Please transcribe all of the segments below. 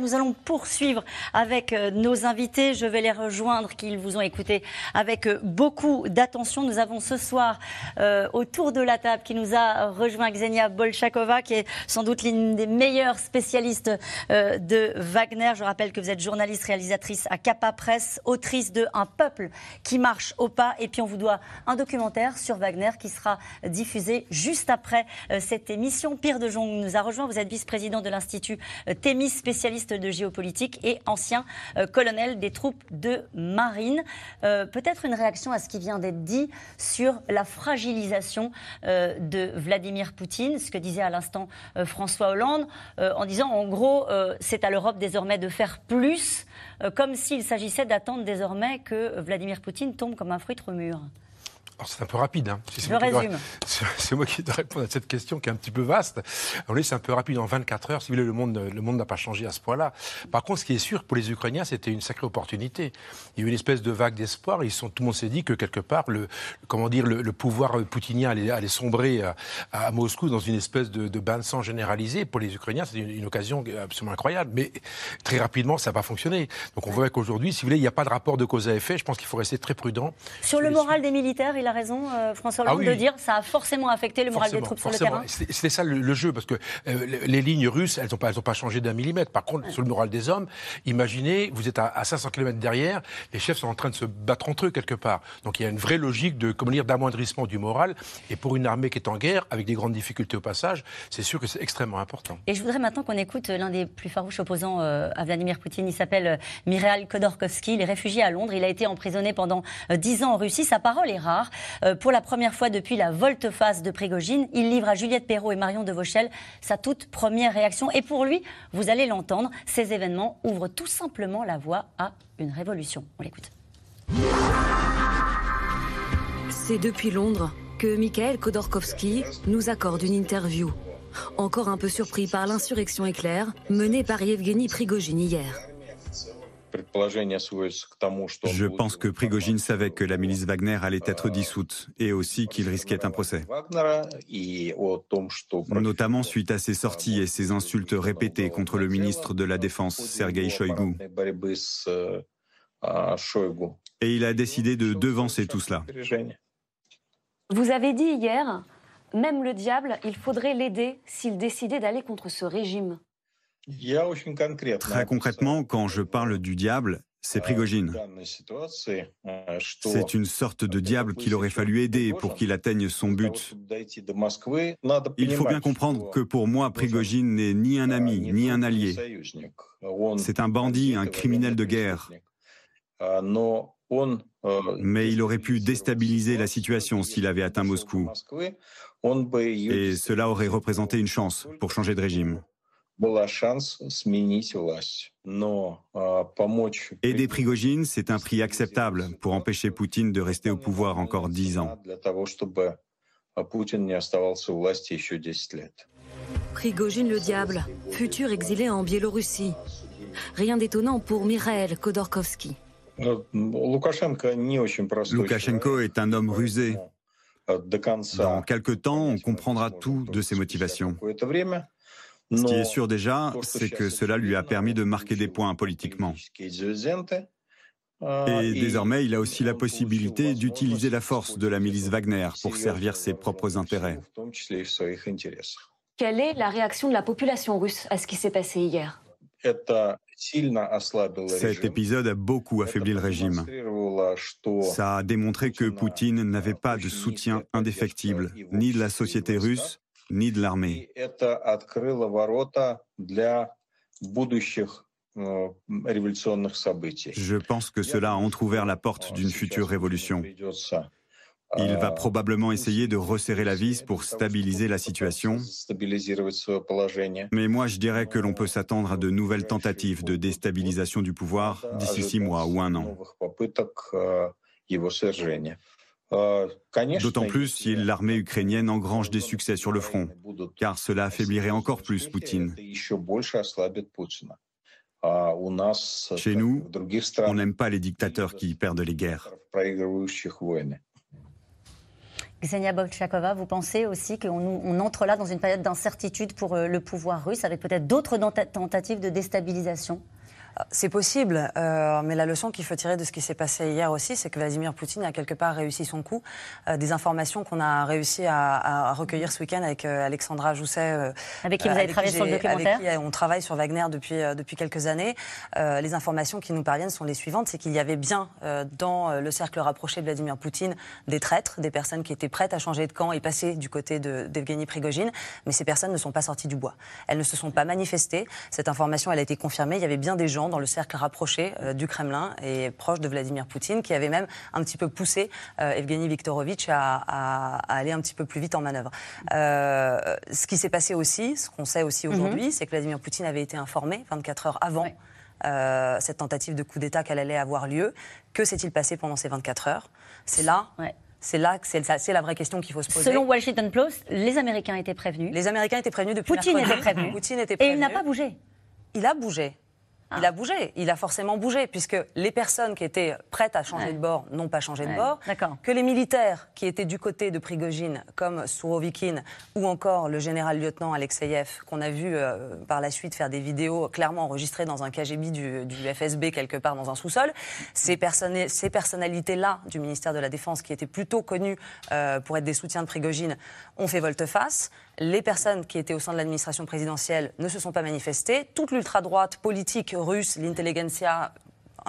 Nous allons poursuivre avec euh, nos invités. Je vais les rejoindre, qu'ils vous ont écouté avec euh, beaucoup d'attention. Nous avons ce soir euh, autour de la table qui nous a rejoint Xenia Bolchakova, qui est sans doute l'une des meilleures spécialistes de Wagner. Je rappelle que vous êtes journaliste, réalisatrice à Capa Presse, autrice de Un peuple qui marche au pas. Et puis on vous doit un documentaire sur Wagner qui sera diffusé juste après cette émission. Pierre de Jong nous a rejoint. Vous êtes vice-président de l'Institut Thémis, spécialiste de géopolitique et ancien euh, colonel des troupes de marine. Euh, peut-être une réaction à ce qui vient d'être dit sur la fragilisation euh, de Vladimir Poutine, ce que disait à l'instant François Hollande, en disant en gros c'est à l'Europe désormais de faire plus, comme s'il s'agissait d'attendre désormais que Vladimir Poutine tombe comme un fruit trop mûr c'est un peu rapide. Hein. Je résume. C'est moi qui dois répondre à cette question qui est un petit peu vaste. Alors, c'est un peu rapide. En 24 heures, si vous voulez, le monde, le monde n'a pas changé à ce point-là. Par contre, ce qui est sûr, pour les Ukrainiens, c'était une sacrée opportunité. Il y a eu une espèce de vague d'espoir. Ils sont, tout le monde s'est dit que quelque part, le, comment dire, le, pouvoir poutinien allait, allait sombrer à, Moscou dans une espèce de, bain de sang généralisé. Pour les Ukrainiens, c'était une, occasion absolument incroyable. Mais très rapidement, ça n'a pas fonctionné. Donc, on voit qu'aujourd'hui, si vous voulez, il n'y a pas de rapport de cause à effet. Je pense qu'il faut rester très prudent. Sur, le moral des militaires, il a raison, euh, François Hollande, ah de dire ça a forcément affecté le moral des troupes sur le terrain C'était ça le, jeu, parce que euh, les lignes russes, elles n'ont pas, pas changé d'un millimètre. Par contre, sur le moral des hommes, imaginez, vous êtes à, 500 km derrière, les chefs sont en train de se battre entre eux quelque part. Donc il y a une vraie logique de, comment dire, d'amoindrissement du moral. Et pour une armée qui est en guerre, avec des grandes difficultés au passage, c'est sûr que c'est extrêmement important. Et je voudrais maintenant qu'on écoute l'un des plus farouches opposants euh, à Vladimir Poutine. Il s'appelle Mikhail Khodorkovsky. Il est réfugié à Londres. Il a été emprisonné pendant 10 ans en Russie. Sa parole est rare. Pour la première fois depuis la volte-face de Prigogine, il livre à Juliette Perrault et Marion de Vauchel sa toute première réaction. Et pour lui, vous allez l'entendre, ces événements ouvrent tout simplement la voie à une révolution. On l'écoute. C'est depuis Londres que Mikhail Khodorkovsky nous accorde une interview. Encore un peu surpris par l'insurrection éclair menée par Yevgeny Prigogine hier. Je pense que Prigogine savait que la milice Wagner allait être dissoute et aussi qu'il risquait un procès. Notamment suite à ses sorties et ses insultes répétées contre le ministre de la Défense, Sergei Shoigu. Et il a décidé de devancer tout cela. Vous avez dit hier, même le diable, il faudrait l'aider s'il décidait d'aller contre ce régime. Très concrètement, quand je parle du diable, c'est Prigogine. C'est une sorte de diable qu'il aurait fallu aider pour qu'il atteigne son but. Il faut bien comprendre que pour moi, Prigogine n'est ni un ami, ni un allié. C'est un bandit, un criminel de guerre. Mais il aurait pu déstabiliser la situation s'il avait atteint Moscou. Et cela aurait représenté une chance pour changer de régime. Aider Prigogine, c'est un prix acceptable pour empêcher Poutine de rester au pouvoir encore dix ans. Prigogine le diable, futur exilé en Biélorussie. Rien d'étonnant pour Mikhail Khodorkovsky. Loukachenko est un homme rusé. Dans quelques temps, on comprendra tout de ses motivations. Ce qui est sûr déjà, c'est que cela lui a permis de marquer des points politiquement. Et désormais, il a aussi la possibilité d'utiliser la force de la milice Wagner pour servir ses propres intérêts. Quelle est la réaction de la population russe à ce qui s'est passé hier? Cet épisode a beaucoup affaibli le régime. Ça a démontré que Poutine n'avait pas de soutien indéfectible, ni de la société russe, ni de l'armée. Je pense que cela a entrouvert la porte d'une future révolution. Il va probablement essayer de resserrer la vis pour stabiliser la situation. Mais moi, je dirais que l'on peut s'attendre à de nouvelles tentatives de déstabilisation du pouvoir d'ici six mois ou un an. Euh, D'autant plus si l'armée ukrainienne engrange des succès sur le front, car cela affaiblirait encore plus Poutine. Chez nous, on n'aime pas les dictateurs qui perdent les guerres. Xenia Bolchakova, vous pensez aussi qu'on entre là dans une période d'incertitude pour le pouvoir russe, avec peut-être d'autres tentatives de déstabilisation? C'est possible, euh, mais la leçon qu'il faut tirer de ce qui s'est passé hier aussi, c'est que Vladimir Poutine a quelque part réussi son coup. Euh, des informations qu'on a réussi à, recueillir ce week-end avec euh, Alexandra Jousset. avec qui vous avez travaillé sur le documentaire Avec qui on travaille sur Wagner depuis, depuis quelques années. les informations qui nous parviennent sont les suivantes c'est qu'il y avait bien dans le cercle rapproché de Vladimir Poutine des traîtres, des personnes qui étaient prêtes à changer de camp et passer du côté d'Evgeny Prigogine, mais ces personnes ne sont pas sorties du bois. Elles ne se sont pas manifestées. Cette information, elle a été confirmée. Il y avait bien des gens dans le cercle rapproché euh, du Kremlin et proche de Vladimir Poutine, qui avait même un petit peu poussé euh, Evgeny Viktorovitch à, aller un petit peu plus vite en manœuvre. Euh, ce qui s'est passé aussi, ce qu'on sait aussi mhm. aujourd'hui, c'est que Vladimir Poutine avait été informé 24 heures avant. cette tentative de coup d'État qu'elle allait avoir lieu. Que s'est-il passé pendant ces 24 heures? C'est là C'est là que c'est la vraie question qu'il faut se poser. Selon Washington Post, les Américains étaient prévenus. Les Américains étaient prévenus depuis Poutine était prévenu. Poutine était prévenu. Et il n'a pas bougé. Il a bougé. Il a bougé, il a forcément bougé, puisque les personnes qui étaient prêtes à changer de bord n'ont pas changé de bord. Que les militaires qui étaient du côté de Prigogine, comme Sourovikine ou encore le général-lieutenant Alexeyev, qu'on a vu euh, par la suite faire des vidéos clairement enregistrées dans un KGB du, FSB quelque part dans un sous-sol, ces, ces personnalités-là du ministère de la Défense, qui étaient plutôt connues euh, pour être des soutiens de Prigogine, ont fait volte-face. Les personnes qui étaient au sein de l'administration présidentielle ne se sont pas manifestées. Toute l'ultra-droite politique russe, l'intelligentsia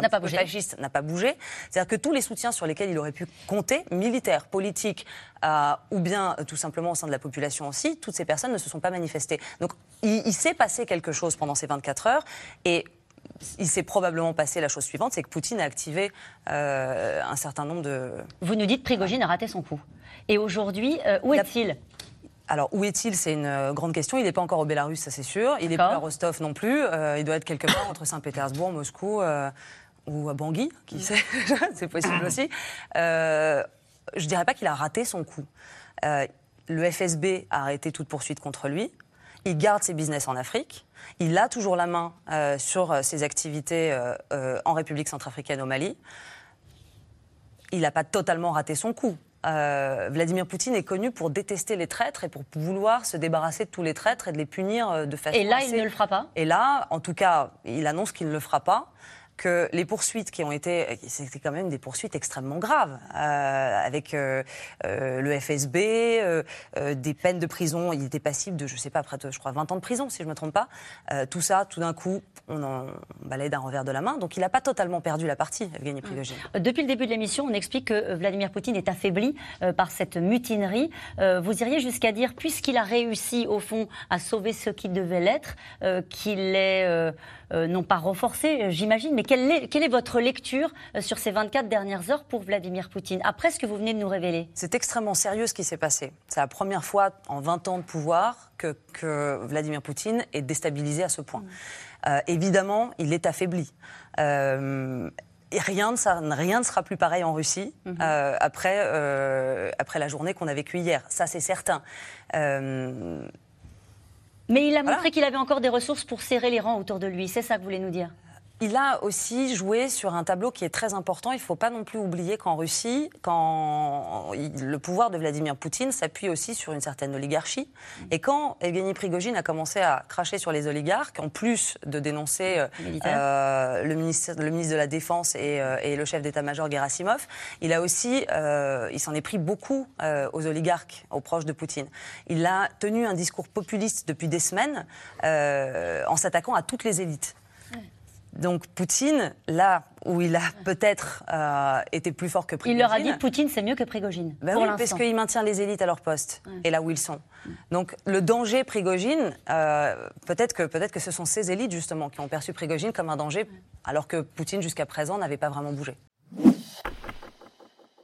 n'a pas bougé. n'a pas bougé. C'est-à-dire que tous les soutiens sur lesquels il aurait pu compter, militaires, politiques, euh, ou bien euh, tout simplement au sein de la population aussi, toutes ces personnes ne se sont pas manifestées. Donc il, s'est passé quelque chose pendant ces 24 heures et il s'est probablement passé la chose suivante, c'est que Poutine a activé euh, un certain nombre de... Vous nous dites Prigogine a raté son coup. Et aujourd'hui, où est-il? Alors, où est-il? C'est une euh, grande question. Il n'est pas encore au Bélarus, ça c'est sûr. Il n'est pas à Rostov non plus. Euh, il doit être quelque part entre Saint-Pétersbourg, Moscou euh, ou à Bangui, qui sait? C'est possible aussi. je ne dirais pas qu'il a raté son coup. le FSB a arrêté toute poursuite contre lui. Il garde ses business en Afrique. Il a toujours la main sur ses activités en République centrafricaine au Mali. Il n'a pas totalement raté son coup. Euh, Vladimir Poutine est connu pour détester les traîtres et pour vouloir se débarrasser de tous les traîtres et de les punir euh, de façon. Et là, il ne le fera pas? Et là, en tout cas, il annonce qu'il ne le fera pas que les poursuites qui ont été, c'était quand même des poursuites extrêmement graves, euh, avec euh, euh, le FSB, des peines de prison. Il était passible de, je sais pas, près de, je crois, 20 ans de prison, si je ne me trompe pas. tout ça, tout d'un coup, on en balaye d'un revers de la main. Donc il n'a pas totalement perdu la partie, Evgeny Prigogine. Depuis le début de l'émission, on explique que Vladimir Poutine est affaibli par cette mutinerie. vous iriez jusqu'à dire, puisqu'il a réussi, au fond, à sauver ce qui devait l'être, qu'il est non pas renforcé, j'imagine, mais quelle est, quelle est, votre lecture euh, sur ces 24 dernières heures pour Vladimir Poutine, après ce que vous venez de nous révéler C'est extrêmement sérieux ce qui s'est passé. C'est la première fois en 20 ans de pouvoir que, que Vladimir Poutine est déstabilisé à ce point. Mm. évidemment, il est affaibli. rien, ne, rien ne sera plus pareil en Russie mm-hmm. après, après la journée qu'on a vécue hier. Ça, c'est certain. Mais il a montré qu'il avait encore des ressources pour serrer les rangs autour de lui. C'est ça que vous voulez nous dire? Il a aussi joué sur un tableau qui est très important. Il ne faut pas non plus oublier qu'en Russie, quand le pouvoir de Vladimir Poutine s'appuie aussi sur une certaine oligarchie. Et quand Evgeny Prigogine a commencé à cracher sur les oligarques, en plus de dénoncer euh, euh, le, ministre, le, ministre, de la Défense et, euh, le chef d'état-major Gerasimov, il a aussi, il s'en est pris beaucoup aux oligarques, aux proches de Poutine. Il a tenu un discours populiste depuis des semaines en s'attaquant à toutes les élites. Donc Poutine, là où il a peut-être euh, été plus fort que Prigogine... Il leur a dit que Poutine c'est mieux que Prigogine. Ben oui, parce qu'il maintient les élites à leur poste et là où ils sont. Donc le danger Prigogine, euh, peut-être que, peut que ce sont ces élites justement qui ont perçu Prigogine comme un danger, alors que Poutine jusqu'à présent n'avait pas vraiment bougé.